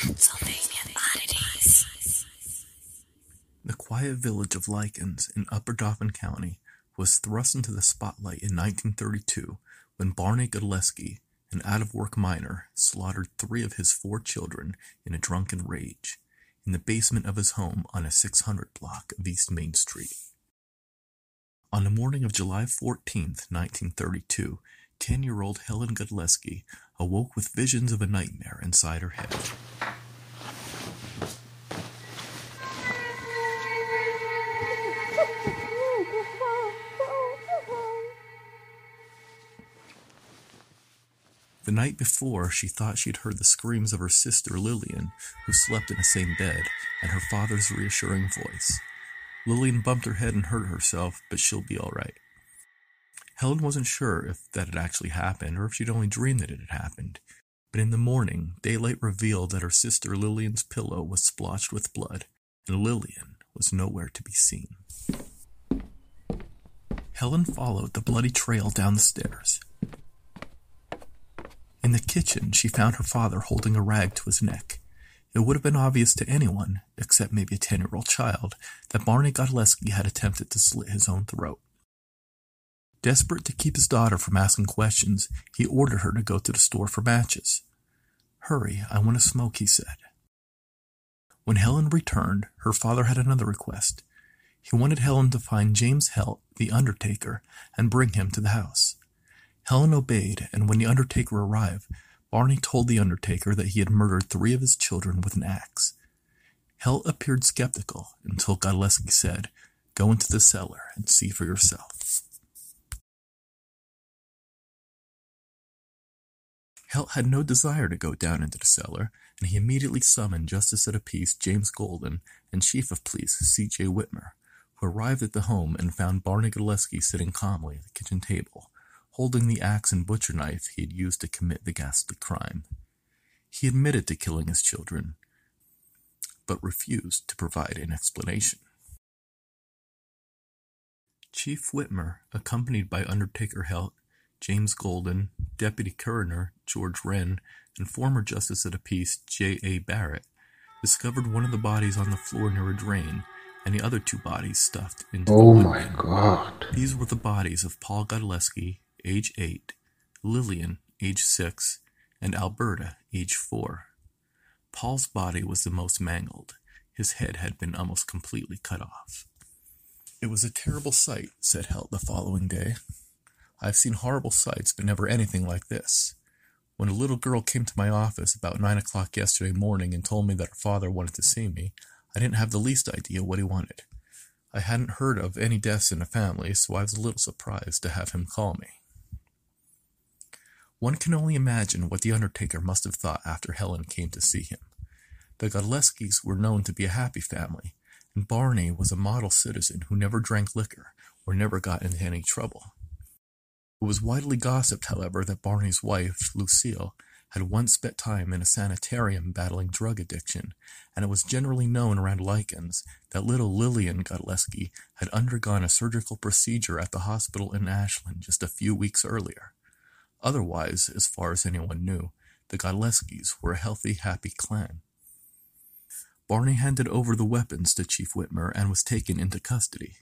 Pennsylvania oddities. The quiet village of Lykens in Upper Dauphin County was thrust into the spotlight in 1932 when Barney Godleski, an out-of-work miner, slaughtered three of his four children in a drunken rage in the basement of his home on a 600 block of East Main Street. On the morning of July 14, 1932, 10-year-old Helen Godleski awoke with visions of a nightmare inside her head. The night before, she thought she had heard the screams of her sister Lillian, who slept in the same bed, and her father's reassuring voice. Lillian bumped her head and hurt herself, but she'll be all right. Helen wasn't sure if that had actually happened or if she'd only dreamed that it had happened. But in the morning, daylight revealed that her sister Lillian's pillow was splotched with blood, and Lillian was nowhere to be seen. Helen followed the bloody trail down the stairs. In the kitchen, she found her father holding a rag to his neck. It would have been obvious to anyone, except maybe a 10 year old child, that Barney Godleski had attempted to slit his own throat. Desperate to keep his daughter from asking questions, he ordered her to go to the store for matches. Hurry, I want to smoke, he said. When Helen returned, her father had another request. He wanted Helen to find James Helt, the undertaker, and bring him to the house. Helen obeyed, and when the undertaker arrived, Barney told the undertaker that he had murdered three of his children with an axe. Helt appeared skeptical until Godleski said, Go into the cellar and see for yourself. Helt had no desire to go down into the cellar, and he immediately summoned Justice of the Peace James Golden and Chief of Police C.J. Whitmer, who arrived at the home and found Barney Godleski sitting calmly at the kitchen table, holding the axe and butcher knife he had used to commit the ghastly crime. He admitted to killing his children, but refused to provide an explanation. Chief Whitmer, accompanied by Undertaker Helt James Golden, Deputy Coroner George Wren, and former Justice of the Peace J. A. Barrett, discovered one of the bodies on the floor near a drain, and the other two bodies stuffed into Oh the my god. These were the bodies of Paul Godleski, age 8, Lillian, age 6, and Alberta, age 4. Paul's body was the most mangled. His head had been almost completely cut off. It was a terrible sight, said Helt the following day. I've seen horrible sights, but never anything like this. When a little girl came to my office about nine o'clock yesterday morning and told me that her father wanted to see me, I didn't have the least idea what he wanted. I hadn't heard of any deaths in the family, so I was a little surprised to have him call me. One can only imagine what the undertaker must have thought after Helen came to see him. The Godleskis were known to be a happy family, and Barney was a model citizen who never drank liquor or never got into any trouble. It was widely gossiped, however, that Barney's wife, Lucille, had once spent time in a sanitarium battling drug addiction, and it was generally known around Lykens that little Lillian Godleski had undergone a surgical procedure at the hospital in Ashland just a few weeks earlier. Otherwise, as far as anyone knew, the Godleskis were a healthy, happy clan. Barney handed over the weapons to Chief Whitmer and was taken into custody.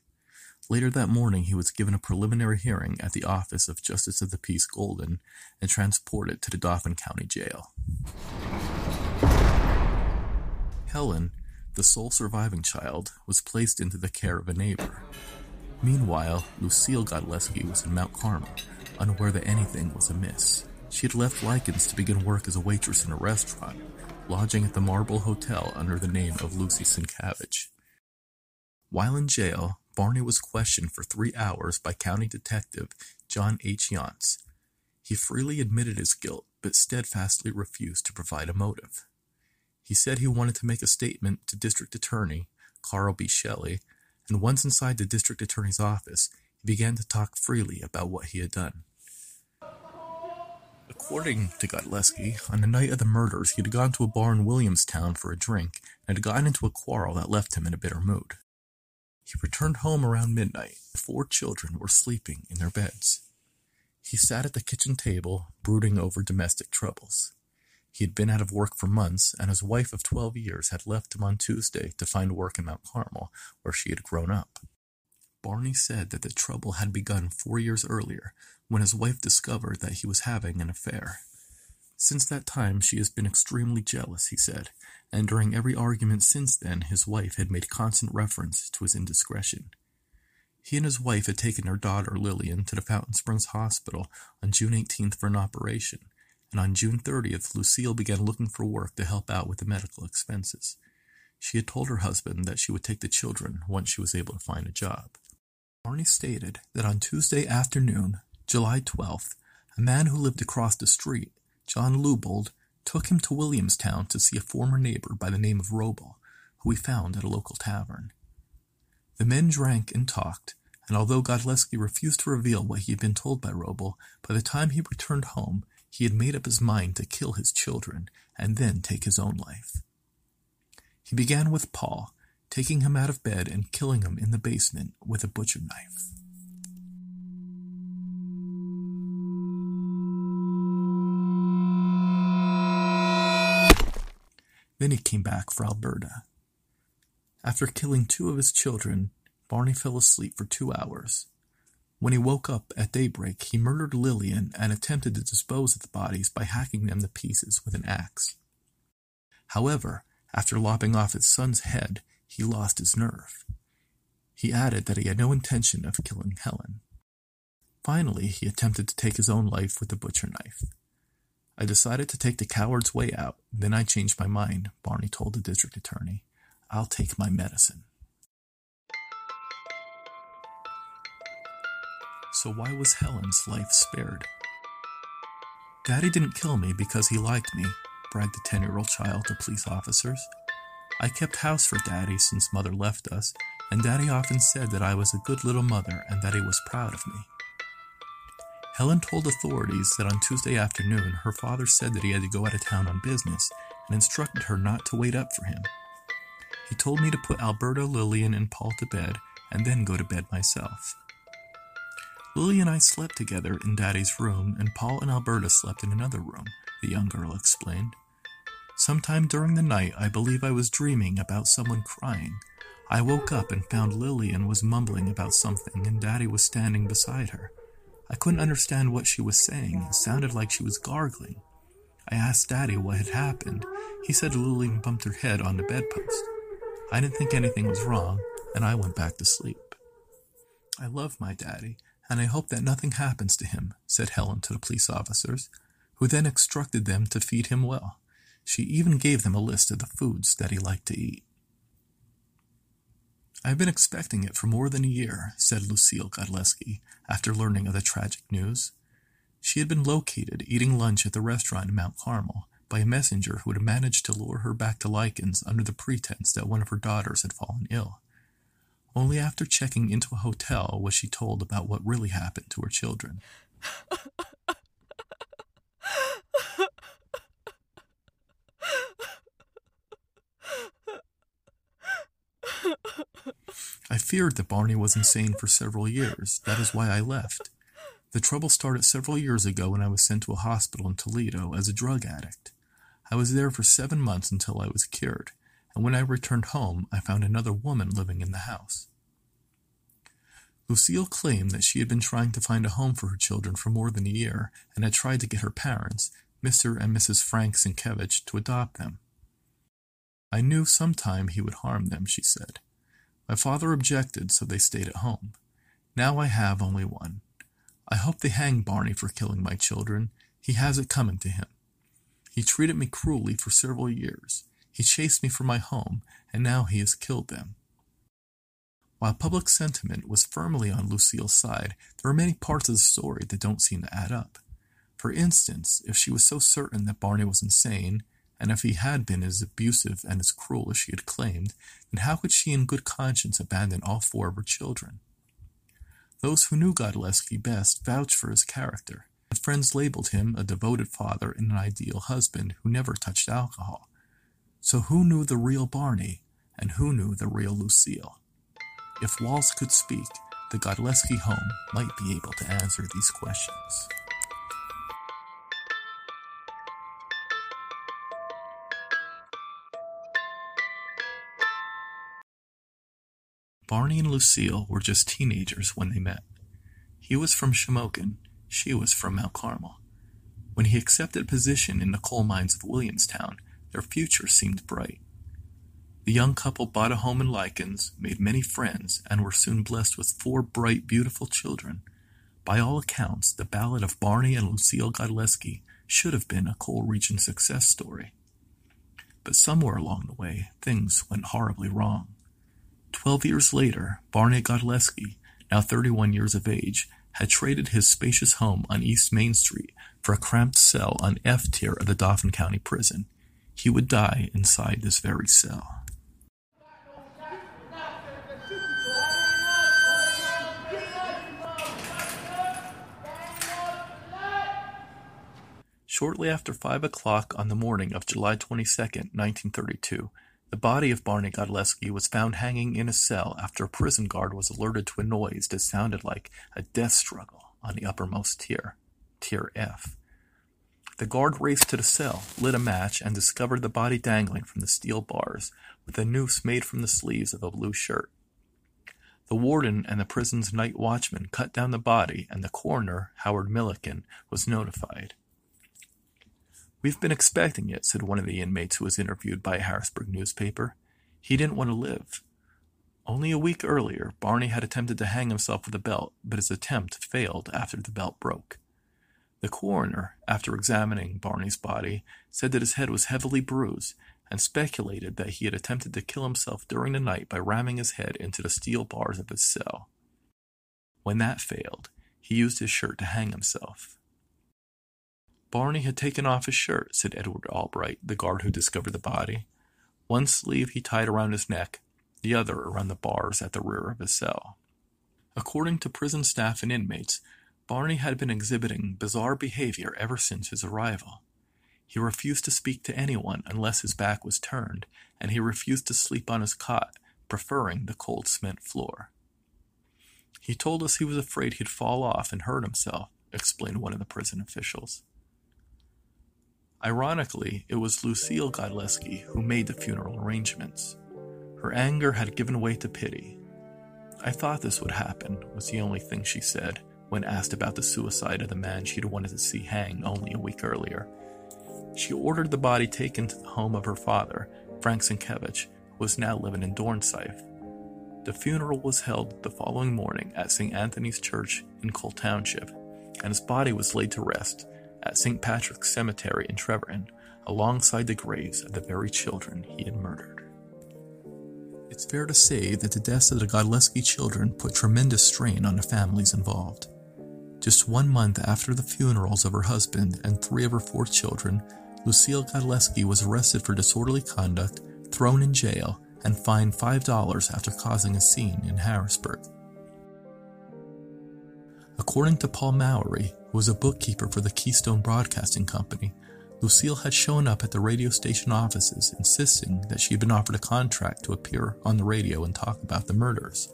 Later that morning, he was given a preliminary hearing at the office of Justice of the Peace Golden and transported to the Dauphin County Jail. Helen, the sole surviving child, was placed into the care of a neighbor. Meanwhile, Lucille Godleski was in Mount Carmel, unaware that anything was amiss. She had left Lykens to begin work as a waitress in a restaurant, lodging at the Marble Hotel under the name of Lucy Sienkiewicz. While in jail, Barney was questioned for three hours by County Detective John H. Yance. He freely admitted his guilt, but steadfastly refused to provide a motive. He said he wanted to make a statement to District Attorney Carl B. Shelley, and once inside the District Attorney's office, he began to talk freely about what he had done. According to Godleski, on the night of the murders, he had gone to a bar in Williamstown for a drink and had gotten into a quarrel that left him in a bitter mood. He returned home around midnight. The four children were sleeping in their beds. He sat at the kitchen table, brooding over domestic troubles. He had been out of work for months, and his wife of 12 years had left him on Tuesday to find work in Mount Carmel, where she had grown up. Barney said that the trouble had begun four years earlier, when his wife discovered that he was having an affair. Since that time, she has been extremely jealous, he said, and during every argument since then, his wife had made constant reference to his indiscretion. He and his wife had taken their daughter, Lillian, to the Fountain Springs Hospital on June 18th for an operation, and on June 30th, Lucille began looking for work to help out with the medical expenses. She had told her husband that she would take the children once she was able to find a job. Barney stated that on Tuesday afternoon, July 12th, a man who lived across the street, John Lubold, took him to Williamstown to see a former neighbor by the name of Roble, who he found at a local tavern. The men drank and talked, and although Godleski refused to reveal what he had been told by Roble, by the time he returned home, he had made up his mind to kill his children and then take his own life. He began with Paul, taking him out of bed and killing him in the basement with a butcher knife. Then he came back for Alberta. After killing two of his children, Barney fell asleep for two hours. When he woke up at daybreak, he murdered Lillian and attempted to dispose of the bodies by hacking them to pieces with an axe. However, after lopping off his son's head, he lost his nerve. He added that he had no intention of killing Helen. Finally, he attempted to take his own life with a butcher knife. I decided to take the coward's way out. Then I changed my mind, Barney told the district attorney. I'll take my medicine. So why was Helen's life spared? Daddy didn't kill me because he liked me, bragged the 10 year old child to police officers. I kept house for Daddy since Mother left us, and Daddy often said that I was a good little mother and that he was proud of me. Helen told authorities that on Tuesday afternoon her father said that he had to go out of town on business and instructed her not to wait up for him. He told me to put Alberta, Lillian, and Paul to bed and then go to bed myself. Lily and I slept together in Daddy's room, and Paul and Alberta slept in another room, the young girl explained. Sometime during the night, I believe I was dreaming about someone crying. I woke up and found Lillian was mumbling about something, and Daddy was standing beside her. I couldn't understand what she was saying. It sounded like she was gargling. I asked Daddy what had happened. He said Lillian bumped her head on the bedpost. I didn't think anything was wrong, and I went back to sleep. I love my daddy, and I hope that nothing happens to him, said Helen to the police officers, who then instructed them to feed him well. She even gave them a list of the foods that he liked to eat. I have been expecting it for more than a year, said Lucille Godlewski after learning of the tragic news. She had been located eating lunch at the restaurant in Mount Carmel by a messenger who had managed to lure her back to Lykens under the pretense that one of her daughters had fallen ill. Only after checking into a hotel was she told about what really happened to her children. I feared that Barney was insane for several years. That is why I left. The trouble started several years ago when I was sent to a hospital in Toledo as a drug addict. I was there for seven months until I was cured, and when I returned home, I found another woman living in the house. Lucille claimed that she had been trying to find a home for her children for more than a year and had tried to get her parents, Mr. and Mrs. Frank Sienkiewicz, to adopt them. I knew some time he would harm them, she said. My father objected, so they stayed at home. Now I have only one. I hope they hang Barney for killing my children. He has it coming to him. He treated me cruelly for several years. He chased me from my home, and now he has killed them. While public sentiment was firmly on Lucille's side, there are many parts of the story that don't seem to add up. For instance, if she was so certain that Barney was insane, and if he had been as abusive and as cruel as she had claimed, then how could she in good conscience abandon all four of her children? Those who knew Godlewski best vouched for his character. and friends labeled him a devoted father and an ideal husband who never touched alcohol. So who knew the real Barney, and who knew the real Lucille? If walls could speak, the Godlewski home might be able to answer these questions. Barney and Lucille were just teenagers when they met. He was from Shamokin, she was from Mount Carmel. When he accepted a position in the coal mines of Williamstown, their future seemed bright. The young couple bought a home in Lykens, made many friends, and were soon blessed with four bright, beautiful children. By all accounts, the ballad of Barney and Lucille Godleski should have been a coal region success story. But somewhere along the way, things went horribly wrong. Twelve years later, Barney Godleski, now 31 years of age, had traded his spacious home on East Main Street for a cramped cell on F tier of the Dauphin County Prison. He would die inside this very cell. Shortly after five o'clock on the morning of July 22, 1932, the body of Barney Godleski was found hanging in a cell after a prison guard was alerted to a noise that sounded like a death struggle on the uppermost tier, tier F. The guard raced to the cell, lit a match, and discovered the body dangling from the steel bars with a noose made from the sleeves of a blue shirt. The warden and the prison's night watchman cut down the body, and the coroner, Howard Milliken, was notified. We've been expecting it, said one of the inmates who was interviewed by a Harrisburg newspaper. He didn't want to live. Only a week earlier, Barney had attempted to hang himself with a belt, but his attempt failed after the belt broke. The coroner, after examining Barney's body, said that his head was heavily bruised and speculated that he had attempted to kill himself during the night by ramming his head into the steel bars of his cell. When that failed, he used his shirt to hang himself. Barney had taken off his shirt, said Edward Albright, the guard who discovered the body. One sleeve he tied around his neck, the other around the bars at the rear of his cell. According to prison staff and inmates, Barney had been exhibiting bizarre behavior ever since his arrival. He refused to speak to anyone unless his back was turned, and he refused to sleep on his cot, preferring the cold cement floor. He told us he was afraid he'd fall off and hurt himself, explained one of the prison officials. Ironically, it was Lucille Godleski who made the funeral arrangements. Her anger had given way to pity. I thought this would happen, was the only thing she said when asked about the suicide of the man she'd wanted to see hang only a week earlier. She ordered the body taken to the home of her father, Frank Sienkiewicz, who was now living in Dornsife. The funeral was held the following morning at St. Anthony's Church in Coal Township, and his body was laid to rest at St. Patrick's Cemetery in Trevorton, alongside the graves of the very children he had murdered. It's fair to say that the deaths of the Godleski children put tremendous strain on the families involved. Just one month after the funerals of her husband and three of her four children, Lucille Godleski was arrested for disorderly conduct, thrown in jail, and fined $5 after causing a scene in Harrisburg. According to Paul Mowery, who was a bookkeeper for the Keystone Broadcasting Company, Lucille had shown up at the radio station offices insisting that she had been offered a contract to appear on the radio and talk about the murders.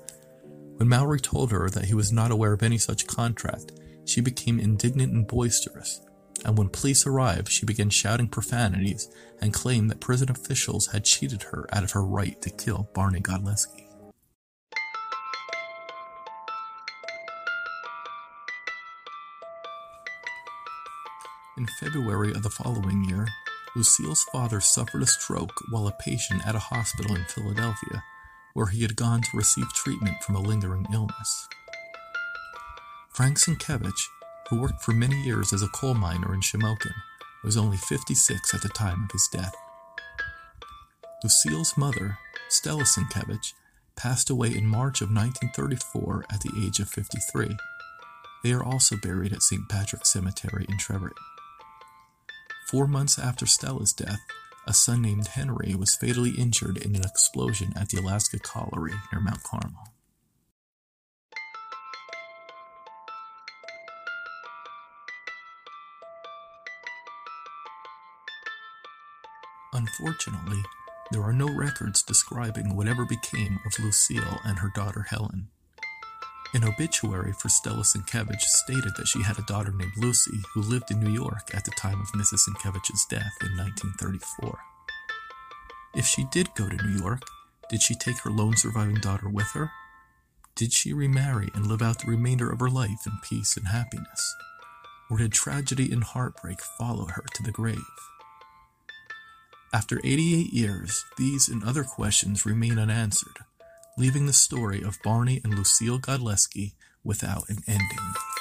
When Mowery told her that he was not aware of any such contract, she became indignant and boisterous, and when police arrived, she began shouting profanities and claimed that prison officials had cheated her out of her right to kill Barney Godleski. In February of the following year, Lucille's father suffered a stroke while a patient at a hospital in Philadelphia, where he had gone to receive treatment from a lingering illness. Frank Sienkiewicz, who worked for many years as a coal miner in Shamokin, was only 56 at the time of his death. Lucille's mother, Stella Sienkiewicz, passed away in March of 1934 at the age of 53. They are also buried at St. Patrick's Cemetery in Trevorton. Four months after Stella's death, a son named Henry was fatally injured in an explosion at the Alaska Colliery near Mount Carmel. Unfortunately, there are no records describing whatever became of Lucille and her daughter Helen. An obituary for Stella Sienkiewicz stated that she had a daughter named Lucy who lived in New York at the time of Mrs. Sienkiewicz's death in 1934. If she did go to New York, did she take her lone surviving daughter with her? Did she remarry and live out the remainder of her life in peace and happiness? Or did tragedy and heartbreak follow her to the grave? After 88 years, these and other questions remain unanswered, leaving the story of Barney and Lucille Godleski without an ending.